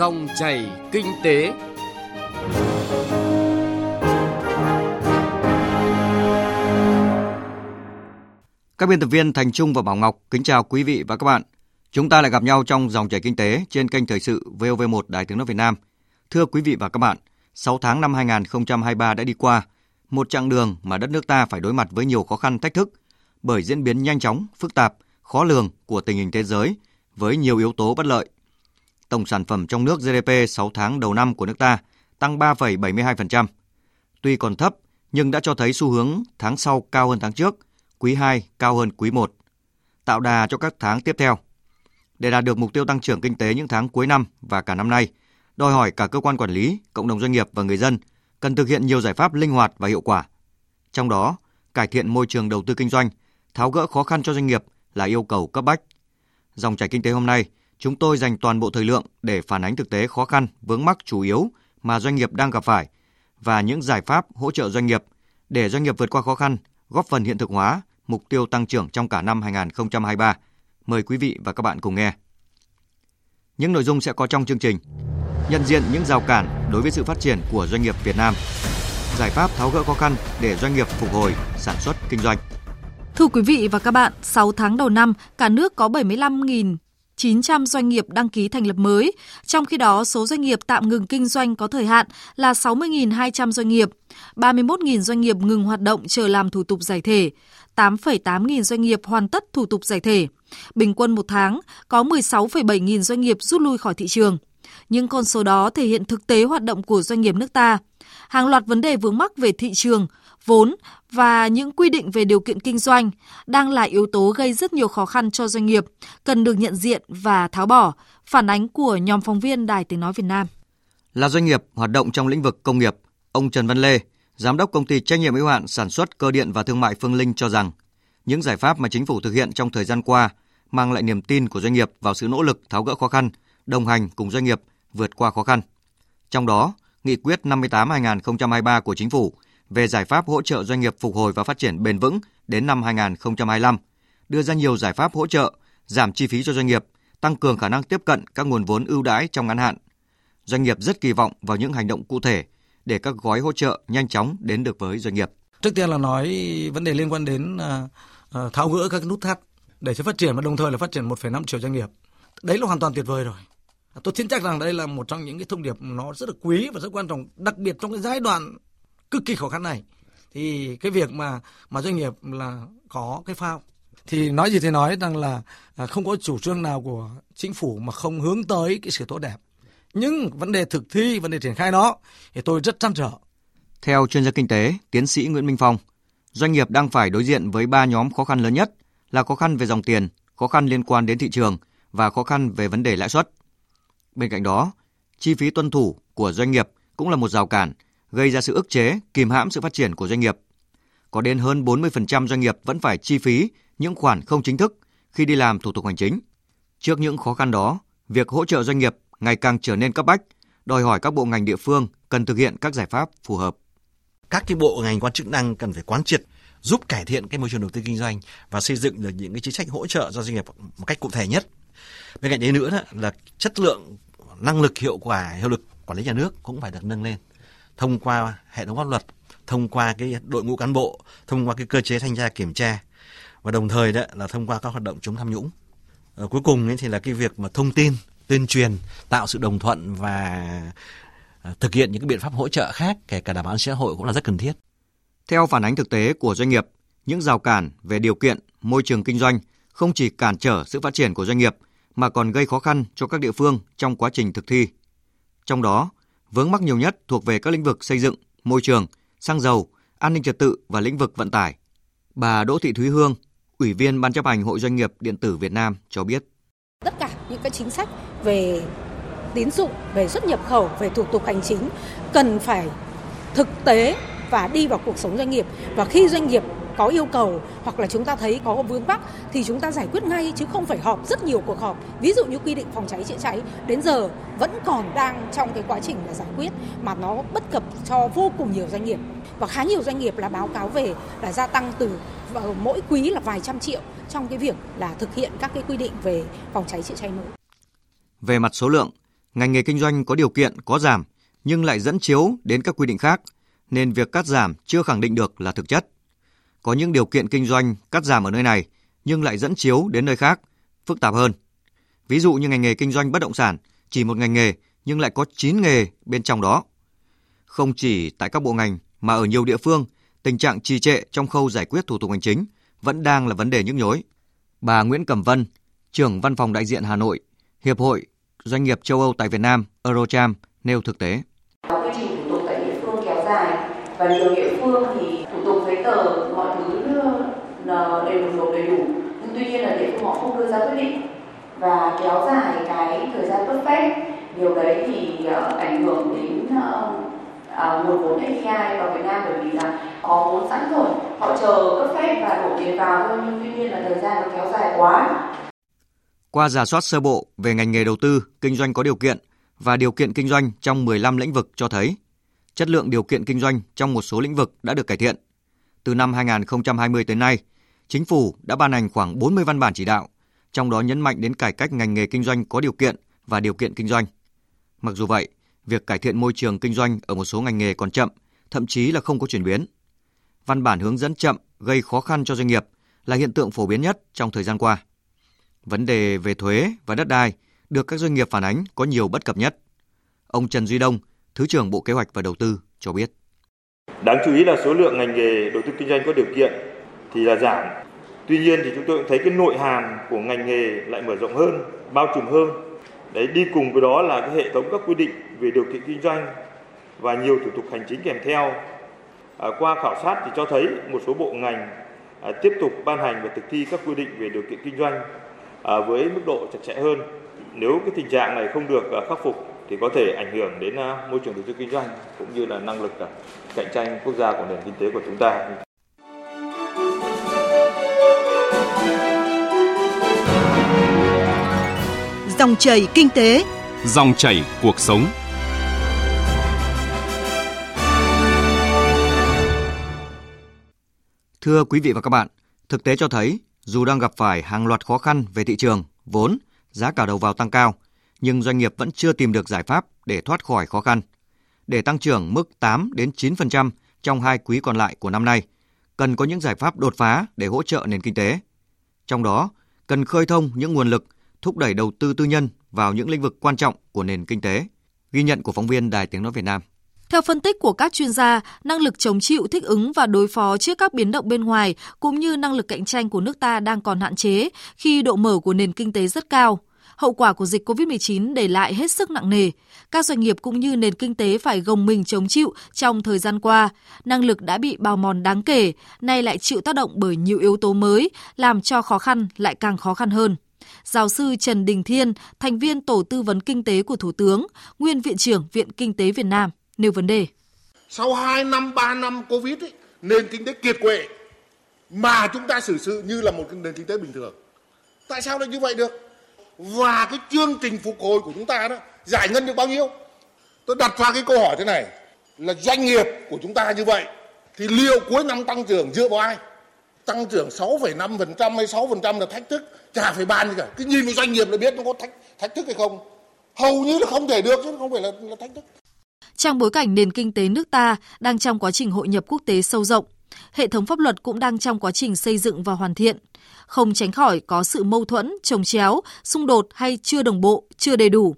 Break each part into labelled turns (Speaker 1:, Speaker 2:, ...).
Speaker 1: Dòng chảy kinh tế.
Speaker 2: Các biên tập viên Thành Trung và Bảo Ngọc kính chào quý vị và các bạn. Chúng ta lại gặp nhau trong dòng chảy kinh tế trên kênh thời sự VOV1 Đài Tiếng nói Việt Nam. Thưa quý vị và các bạn, 6 tháng năm 2023 đã đi qua, một chặng đường mà đất nước ta phải đối mặt với nhiều khó khăn thách thức bởi diễn biến nhanh chóng, phức tạp, khó lường của tình hình thế giới với nhiều yếu tố bất lợi. Tổng sản phẩm trong nước GDP 6 tháng đầu năm của nước ta tăng 3,72%. Tuy còn thấp nhưng đã cho thấy xu hướng tháng sau cao hơn tháng trước, quý 2 cao hơn quý 1, tạo đà cho các tháng tiếp theo. Để đạt được mục tiêu tăng trưởng kinh tế những tháng cuối năm và cả năm nay, đòi hỏi cả cơ quan quản lý, cộng đồng doanh nghiệp và người dân cần thực hiện nhiều giải pháp linh hoạt và hiệu quả. Trong đó, cải thiện môi trường đầu tư kinh doanh, tháo gỡ khó khăn cho doanh nghiệp là yêu cầu cấp bách. Dòng chảy kinh tế hôm nay, chúng tôi dành toàn bộ thời lượng để phản ánh thực tế khó khăn, vướng mắc chủ yếu mà doanh nghiệp đang gặp phải và những giải pháp hỗ trợ doanh nghiệp để doanh nghiệp vượt qua khó khăn, góp phần hiện thực hóa mục tiêu tăng trưởng trong cả năm 2023. Mời quý vị và các bạn cùng nghe. Những nội dung sẽ có trong chương trình nhận diện những rào cản đối với sự phát triển của doanh nghiệp Việt Nam, giải pháp tháo gỡ khó khăn để doanh nghiệp phục hồi sản xuất kinh doanh.
Speaker 3: Thưa quý vị và các bạn, 6 tháng đầu năm, cả nước có 75.000 900 doanh nghiệp đăng ký thành lập mới, trong khi đó số doanh nghiệp tạm ngừng kinh doanh có thời hạn là 60.200 doanh nghiệp, 31.000 doanh nghiệp ngừng hoạt động chờ làm thủ tục giải thể, 8,8 nghìn doanh nghiệp hoàn tất thủ tục giải thể. Bình quân một tháng có 16,7 nghìn doanh nghiệp rút lui khỏi thị trường. Những con số đó thể hiện thực tế hoạt động của doanh nghiệp nước ta. Hàng loạt vấn đề vướng mắc về thị trường, vốn và những quy định về điều kiện kinh doanh đang là yếu tố gây rất nhiều khó khăn cho doanh nghiệp, cần được nhận diện và tháo bỏ. Phản ánh của nhóm phóng viên Đài Tiếng Nói Việt Nam.
Speaker 2: Là doanh nghiệp hoạt động trong lĩnh vực công nghiệp, ông Trần Văn Lê, Giám đốc công ty trách nhiệm hữu hạn sản xuất cơ điện và thương mại Phương Linh cho rằng những giải pháp mà chính phủ thực hiện trong thời gian qua mang lại niềm tin của doanh nghiệp vào sự nỗ lực tháo gỡ khó khăn, đồng hành cùng doanh nghiệp vượt qua khó khăn. Trong đó, Nghị quyết 58/2023 của Chính phủ về giải pháp hỗ trợ doanh nghiệp phục hồi và phát triển bền vững đến năm 2025, đưa ra nhiều giải pháp hỗ trợ, giảm chi phí cho doanh nghiệp, tăng cường khả năng tiếp cận các nguồn vốn ưu đãi trong ngắn hạn. Doanh nghiệp rất kỳ vọng vào những hành động cụ thể để các gói hỗ trợ nhanh chóng đến được với doanh nghiệp.
Speaker 4: Trước tiên là nói vấn đề liên quan đến à, à, tháo gỡ các nút thắt để cho phát triển và đồng thời là phát triển 1,5 triệu doanh nghiệp. Đấy là hoàn toàn tuyệt vời rồi. Tôi tin chắc rằng đây là một trong những cái thông điệp nó rất là quý và rất quan trọng, đặc biệt trong cái giai đoạn cực kỳ khó khăn này. Thì cái việc mà mà doanh nghiệp là có cái phao thì nói gì thì nói rằng là à, không có chủ trương nào của chính phủ mà không hướng tới cái sự tốt đẹp. Nhưng vấn đề thực thi, vấn đề triển khai nó thì tôi rất trăn trở.
Speaker 2: Theo chuyên gia kinh tế, tiến sĩ Nguyễn Minh Phong, doanh nghiệp đang phải đối diện với ba nhóm khó khăn lớn nhất là khó khăn về dòng tiền, khó khăn liên quan đến thị trường và khó khăn về vấn đề lãi suất. Bên cạnh đó, chi phí tuân thủ của doanh nghiệp cũng là một rào cản, gây ra sự ức chế, kìm hãm sự phát triển của doanh nghiệp. Có đến hơn 40% doanh nghiệp vẫn phải chi phí những khoản không chính thức khi đi làm thủ tục hành chính. Trước những khó khăn đó, việc hỗ trợ doanh nghiệp ngày càng trở nên cấp bách, đòi hỏi các bộ ngành địa phương cần thực hiện các giải pháp phù hợp.
Speaker 5: Các cái bộ ngành quan chức năng cần phải quán triệt giúp cải thiện cái môi trường đầu tư kinh doanh và xây dựng được những cái chính sách hỗ trợ cho doanh nghiệp một cách cụ thể nhất. Bên cạnh đấy nữa là chất lượng năng lực hiệu quả hiệu lực quản lý nhà nước cũng phải được nâng lên. Thông qua hệ thống pháp luật thông qua cái đội ngũ cán bộ thông qua cái cơ chế thanh tra kiểm tra. Và đồng thời đó là thông qua các hoạt động chống tham nhũng. À, cuối cùng ấy thì là cái việc mà thông tin tuyên truyền tạo sự đồng thuận và ờ, thực hiện những cái biện pháp hỗ trợ khác kể cả đảm bảo xã hội cũng là rất cần thiết.
Speaker 2: Theo phản ánh thực tế của doanh nghiệp những rào cản về điều kiện môi trường kinh doanh không chỉ cản trở sự phát triển của doanh nghiệp mà còn gây khó khăn cho các địa phương trong quá trình thực thi. Trong đó, vướng mắc nhiều nhất thuộc về các lĩnh vực xây dựng, môi trường, xăng dầu, an ninh trật tự và lĩnh vực vận tải. Bà Đỗ Thị Thúy Hương, Ủy viên Ban chấp hành Hội Doanh nghiệp Điện tử Việt Nam cho biết.
Speaker 6: Tất cả những cái chính sách về tín dụng, về xuất nhập khẩu, về thủ tục hành chính cần phải thực tế và đi vào cuộc sống doanh nghiệp. Và khi doanh nghiệp có yêu cầu hoặc là chúng ta thấy có vướng mắc thì chúng ta giải quyết ngay chứ không phải họp rất nhiều cuộc họp. Ví dụ như quy định phòng cháy chữa cháy đến giờ vẫn còn đang trong cái quá trình là giải quyết mà nó bất cập cho vô cùng nhiều doanh nghiệp và khá nhiều doanh nghiệp là báo cáo về là gia tăng từ ờ, mỗi quý là vài trăm triệu trong cái việc là thực hiện các cái quy định về phòng cháy chữa cháy mới.
Speaker 2: Về mặt số lượng, Ngành nghề kinh doanh có điều kiện có giảm nhưng lại dẫn chiếu đến các quy định khác nên việc cắt giảm chưa khẳng định được là thực chất. Có những điều kiện kinh doanh cắt giảm ở nơi này nhưng lại dẫn chiếu đến nơi khác, phức tạp hơn. Ví dụ như ngành nghề kinh doanh bất động sản, chỉ một ngành nghề nhưng lại có 9 nghề bên trong đó. Không chỉ tại các bộ ngành mà ở nhiều địa phương, tình trạng trì trệ trong khâu giải quyết thủ tục hành chính vẫn đang là vấn đề nhức nhối. Bà Nguyễn Cẩm Vân, trưởng văn phòng đại diện Hà Nội, Hiệp hội Doanh nghiệp châu Âu tại Việt Nam, Eurocharm, nêu thực tế.
Speaker 7: Quy trình thủ tục tại địa phương kéo dài và nhiều địa phương thì thủ tục giấy tờ mọi thứ Ờ, đều nộp đầy đủ. Nhưng tuy nhiên là địa phương họ không đưa ra quyết định và kéo dài cái thời gian cấp phép. Điều đấy thì uh, ảnh hưởng đến uh, uh, nguồn vốn FDI vào Việt Nam bởi vì là có vốn sẵn rồi. Họ chờ cấp phép và đổ tiền vào thôi nhưng tuy nhiên là thời gian nó kéo dài quá.
Speaker 2: Qua giả soát sơ bộ về ngành nghề đầu tư, kinh doanh có điều kiện và điều kiện kinh doanh trong 15 lĩnh vực cho thấy chất lượng điều kiện kinh doanh trong một số lĩnh vực đã được cải thiện. Từ năm 2020 tới nay, chính phủ đã ban hành khoảng 40 văn bản chỉ đạo, trong đó nhấn mạnh đến cải cách ngành nghề kinh doanh có điều kiện và điều kiện kinh doanh. Mặc dù vậy, việc cải thiện môi trường kinh doanh ở một số ngành nghề còn chậm, thậm chí là không có chuyển biến. Văn bản hướng dẫn chậm gây khó khăn cho doanh nghiệp là hiện tượng phổ biến nhất trong thời gian qua. Vấn đề về thuế và đất đai được các doanh nghiệp phản ánh có nhiều bất cập nhất. Ông Trần Duy Đông, Thứ trưởng Bộ Kế hoạch và Đầu tư cho biết.
Speaker 8: Đáng chú ý là số lượng ngành nghề đầu tư kinh doanh có điều kiện thì là giảm. Tuy nhiên thì chúng tôi cũng thấy cái nội hàm của ngành nghề lại mở rộng hơn, bao trùm hơn. Đấy đi cùng với đó là cái hệ thống các quy định về điều kiện kinh doanh và nhiều thủ tục hành chính kèm theo. À, qua khảo sát thì cho thấy một số bộ ngành à, tiếp tục ban hành và thực thi các quy định về điều kiện kinh doanh à, với mức độ chặt chẽ hơn. Nếu cái tình trạng này không được à, khắc phục thì có thể ảnh hưởng đến à, môi trường đầu tư kinh doanh cũng như là năng lực à, cạnh tranh quốc gia của nền kinh tế của chúng ta.
Speaker 9: Dòng chảy kinh tế,
Speaker 1: dòng chảy cuộc sống.
Speaker 2: Thưa quý vị và các bạn, thực tế cho thấy dù đang gặp phải hàng loạt khó khăn về thị trường, vốn, giá cả đầu vào tăng cao, nhưng doanh nghiệp vẫn chưa tìm được giải pháp để thoát khỏi khó khăn. Để tăng trưởng mức 8 đến 9% trong hai quý còn lại của năm nay, cần có những giải pháp đột phá để hỗ trợ nền kinh tế. Trong đó, cần khơi thông những nguồn lực, thúc đẩy đầu tư tư nhân vào những lĩnh vực quan trọng của nền kinh tế. Ghi nhận của phóng viên Đài Tiếng Nói Việt Nam.
Speaker 3: Theo phân tích của các chuyên gia, năng lực chống chịu, thích ứng và đối phó trước các biến động bên ngoài cũng như năng lực cạnh tranh của nước ta đang còn hạn chế khi độ mở của nền kinh tế rất cao. Hậu quả của dịch COVID-19 để lại hết sức nặng nề. Các doanh nghiệp cũng như nền kinh tế phải gồng mình chống chịu trong thời gian qua. Năng lực đã bị bào mòn đáng kể, nay lại chịu tác động bởi nhiều yếu tố mới, làm cho khó khăn lại càng khó khăn hơn. Giáo sư Trần Đình Thiên, thành viên Tổ tư vấn Kinh tế của Thủ tướng, nguyên Viện trưởng Viện Kinh tế Việt Nam, nêu vấn đề.
Speaker 10: Sau 2 năm, 3 năm Covid, ấy, nền kinh tế kiệt quệ mà chúng ta xử sự như là một nền kinh tế bình thường. Tại sao lại như vậy được? Và cái chương trình phục hồi của chúng ta đó giải ngân được bao nhiêu? Tôi đặt ra cái câu hỏi thế này là doanh nghiệp của chúng ta như vậy thì liệu cuối năm tăng trưởng dựa vào ai? Tăng trưởng 6,5% hay 6% là thách thức, chả phải bàn gì cả. Cứ nhìn vào doanh nghiệp là biết nó có thách, thách thức hay không. Hầu như là không thể được chứ không phải là, là thách thức.
Speaker 3: Trong bối cảnh nền kinh tế nước ta đang trong quá trình hội nhập quốc tế sâu rộng, hệ thống pháp luật cũng đang trong quá trình xây dựng và hoàn thiện. Không tránh khỏi có sự mâu thuẫn, trồng chéo, xung đột hay chưa đồng bộ, chưa đầy đủ.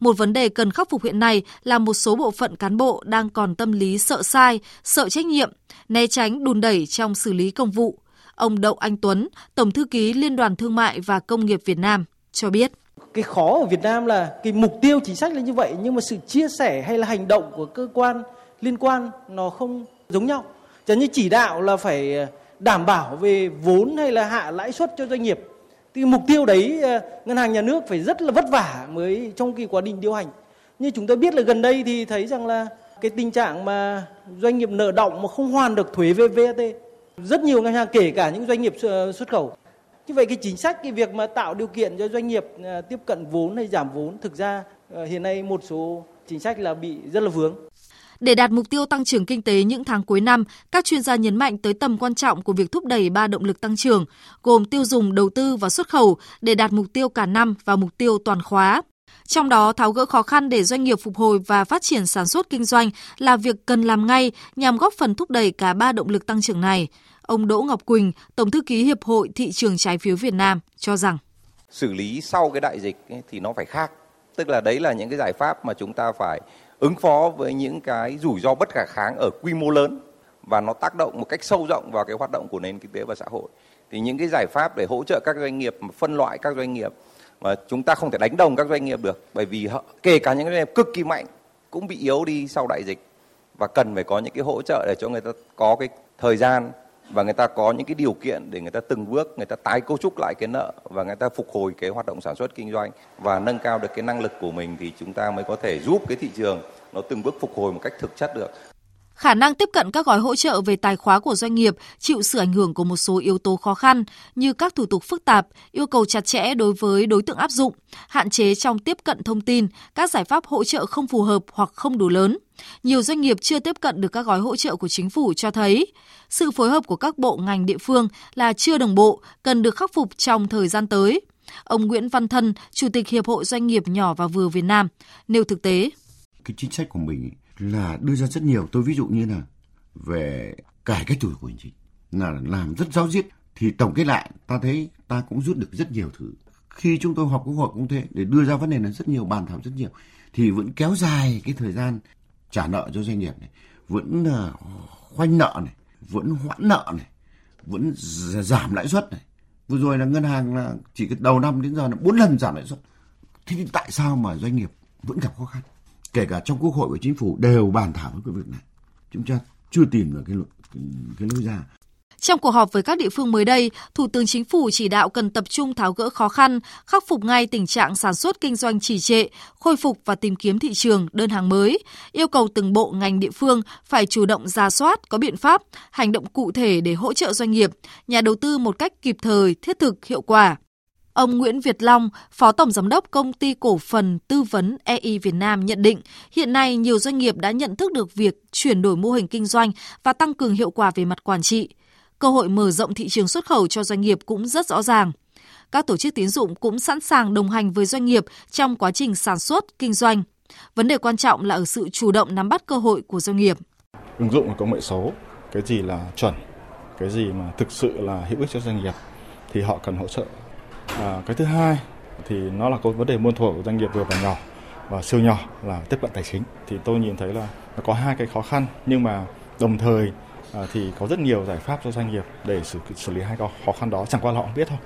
Speaker 3: Một vấn đề cần khắc phục hiện nay là một số bộ phận cán bộ đang còn tâm lý sợ sai, sợ trách nhiệm, né tránh đùn đẩy trong xử lý công vụ. Ông Đậu Anh Tuấn, Tổng thư ký Liên đoàn Thương mại và Công nghiệp Việt Nam cho biết
Speaker 11: cái khó ở Việt Nam là cái mục tiêu chính sách là như vậy nhưng mà sự chia sẻ hay là hành động của cơ quan liên quan nó không giống nhau. Chẳng như chỉ đạo là phải ờ, đảm bảo về vốn hay là hạ lãi suất cho doanh nghiệp. Thì mục tiêu đấy ờ, ngân hàng nhà nước phải rất là vất vả mới trong cái quá trình điều hành. Như chúng ta biết là gần đây thì thấy rằng là cái tình trạng mà doanh nghiệp nợ động mà không hoàn được thuế VAT. Rất nhiều ngân hàng kể cả những doanh nghiệp xuất khẩu như vậy cái chính sách cái việc mà tạo điều kiện cho doanh nghiệp à, tiếp cận vốn hay giảm vốn thực ra à, hiện nay một số chính sách là bị rất là vướng.
Speaker 3: Để đạt mục tiêu tăng trưởng kinh tế những tháng cuối năm, các chuyên gia nhấn mạnh tới tầm quan trọng của việc thúc đẩy ba động lực tăng trưởng, gồm tiêu dùng, đầu tư và xuất khẩu để đạt mục tiêu cả năm và mục tiêu toàn khóa. Trong đó, tháo gỡ khó khăn để doanh nghiệp phục hồi và phát triển sản xuất kinh doanh là việc cần làm ngay nhằm góp phần thúc đẩy cả ba động lực tăng trưởng này. Ông Đỗ Ngọc Quỳnh, Tổng thư ký Hiệp hội Thị trường Trái phiếu Việt Nam cho rằng
Speaker 12: xử lý sau cái đại dịch ấy, thì nó phải khác. Tức là đấy là những cái giải pháp mà chúng ta phải ứng phó với những cái rủi ro bất khả kháng ở quy mô lớn và nó tác động một cách sâu rộng vào cái hoạt động của nền kinh tế và xã hội. Thì những cái giải pháp để hỗ trợ các doanh nghiệp phân loại các doanh nghiệp mà chúng ta không thể đánh đồng các doanh nghiệp được bởi vì họ, kể cả những doanh nghiệp cực kỳ mạnh cũng bị yếu đi sau đại dịch và cần phải có những cái hỗ trợ để cho người ta có cái thời gian và người ta có những cái điều kiện để người ta từng bước người ta tái cấu trúc lại cái nợ và người ta phục hồi cái hoạt động sản xuất kinh doanh và nâng cao được cái năng lực của mình thì chúng ta mới có thể giúp cái thị trường nó từng bước phục hồi một cách thực chất được.
Speaker 3: Khả năng tiếp cận các gói hỗ trợ về tài khóa của doanh nghiệp chịu sự ảnh hưởng của một số yếu tố khó khăn như các thủ tục phức tạp, yêu cầu chặt chẽ đối với đối tượng áp dụng, hạn chế trong tiếp cận thông tin, các giải pháp hỗ trợ không phù hợp hoặc không đủ lớn. Nhiều doanh nghiệp chưa tiếp cận được các gói hỗ trợ của chính phủ cho thấy sự phối hợp của các bộ ngành địa phương là chưa đồng bộ, cần được khắc phục trong thời gian tới. Ông Nguyễn Văn Thân, Chủ tịch Hiệp hội Doanh nghiệp nhỏ và vừa Việt Nam, nêu thực tế.
Speaker 13: Cái chính sách của mình là đưa ra rất nhiều. Tôi ví dụ như là về cải cách thủ tục hành chính, là làm rất giáo diết, thì tổng kết lại, ta thấy ta cũng rút được rất nhiều thứ. Khi chúng tôi họp quốc hội cũng thế, để đưa ra vấn đề là rất nhiều, bàn thảo rất nhiều, thì vẫn kéo dài cái thời gian trả nợ cho doanh nghiệp này, vẫn ờ, khoanh nợ này, vẫn hoãn nợ này, vẫn giảm lãi suất này. Vừa rồi là ngân hàng là chỉ đầu năm đến giờ là bốn lần giảm lãi suất. Thế thì tại sao mà doanh nghiệp vẫn gặp khó khăn? Kể cả trong quốc hội và chính phủ đều bàn thảo với cái việc này chúng ta chưa tìm được cái cái lối ra
Speaker 3: trong cuộc họp với các địa phương mới đây, Thủ tướng Chính phủ chỉ đạo cần tập trung tháo gỡ khó khăn, khắc phục ngay tình trạng sản xuất kinh doanh trì trệ, khôi phục và tìm kiếm thị trường, đơn hàng mới, yêu cầu từng bộ ngành địa phương phải chủ động ra soát, có biện pháp, hành động cụ thể để hỗ trợ doanh nghiệp, nhà đầu tư một cách kịp thời, thiết thực, hiệu quả. Ông Nguyễn Việt Long, Phó Tổng Giám đốc Công ty Cổ phần Tư vấn EI Việt Nam nhận định, hiện nay nhiều doanh nghiệp đã nhận thức được việc chuyển đổi mô hình kinh doanh và tăng cường hiệu quả về mặt quản trị. Cơ hội mở rộng thị trường xuất khẩu cho doanh nghiệp cũng rất rõ ràng. Các tổ chức tín dụng cũng sẵn sàng đồng hành với doanh nghiệp trong quá trình sản xuất, kinh doanh. Vấn đề quan trọng là ở sự chủ động nắm bắt cơ hội của doanh nghiệp.
Speaker 14: Ứng dụng công nghệ số, cái gì là chuẩn, cái gì mà thực sự là hữu ích cho doanh nghiệp thì họ cần hỗ trợ À, cái thứ hai thì nó là có vấn đề muôn thuở của doanh nghiệp vừa và nhỏ và siêu nhỏ là tiếp cận tài chính. Thì tôi nhìn thấy là nó có hai cái khó khăn nhưng mà đồng thời à, thì có rất nhiều giải pháp cho doanh nghiệp để xử, xử lý hai cái khó khăn đó chẳng qua là họ không biết thôi.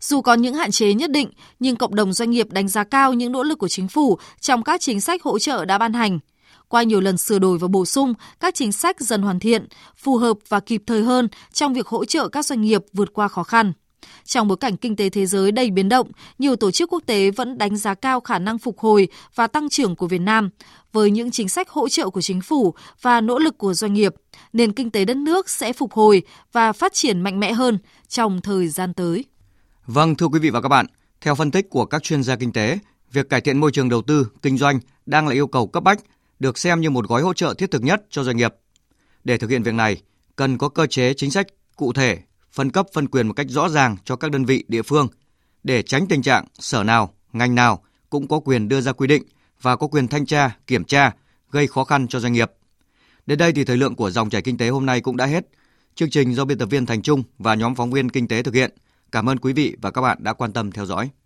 Speaker 3: Dù có những hạn chế nhất định, nhưng cộng đồng doanh nghiệp đánh giá cao những nỗ lực của chính phủ trong các chính sách hỗ trợ đã ban hành. Qua nhiều lần sửa đổi và bổ sung, các chính sách dần hoàn thiện, phù hợp và kịp thời hơn trong việc hỗ trợ các doanh nghiệp vượt qua khó khăn. Trong bối cảnh kinh tế thế giới đầy biến động, nhiều tổ chức quốc tế vẫn đánh giá cao khả năng phục hồi và tăng trưởng của Việt Nam. Với những chính sách hỗ trợ của chính phủ và nỗ lực của doanh nghiệp, nền kinh tế đất nước sẽ phục hồi và phát triển mạnh mẽ hơn trong thời gian tới.
Speaker 2: Vâng, thưa quý vị và các bạn, theo phân tích của các chuyên gia kinh tế, việc cải thiện môi trường đầu tư, kinh doanh đang là yêu cầu cấp bách, được xem như một gói hỗ trợ thiết thực nhất cho doanh nghiệp. Để thực hiện việc này, cần có cơ chế chính sách cụ thể phân cấp phân quyền một cách rõ ràng cho các đơn vị địa phương để tránh tình trạng sở nào, ngành nào cũng có quyền đưa ra quy định và có quyền thanh tra, kiểm tra, gây khó khăn cho doanh nghiệp. Đến đây thì thời lượng của dòng chảy kinh tế hôm nay cũng đã hết. Chương trình do biên tập viên Thành Trung và nhóm phóng viên kinh tế thực hiện. Cảm ơn quý vị và các bạn đã quan tâm theo dõi.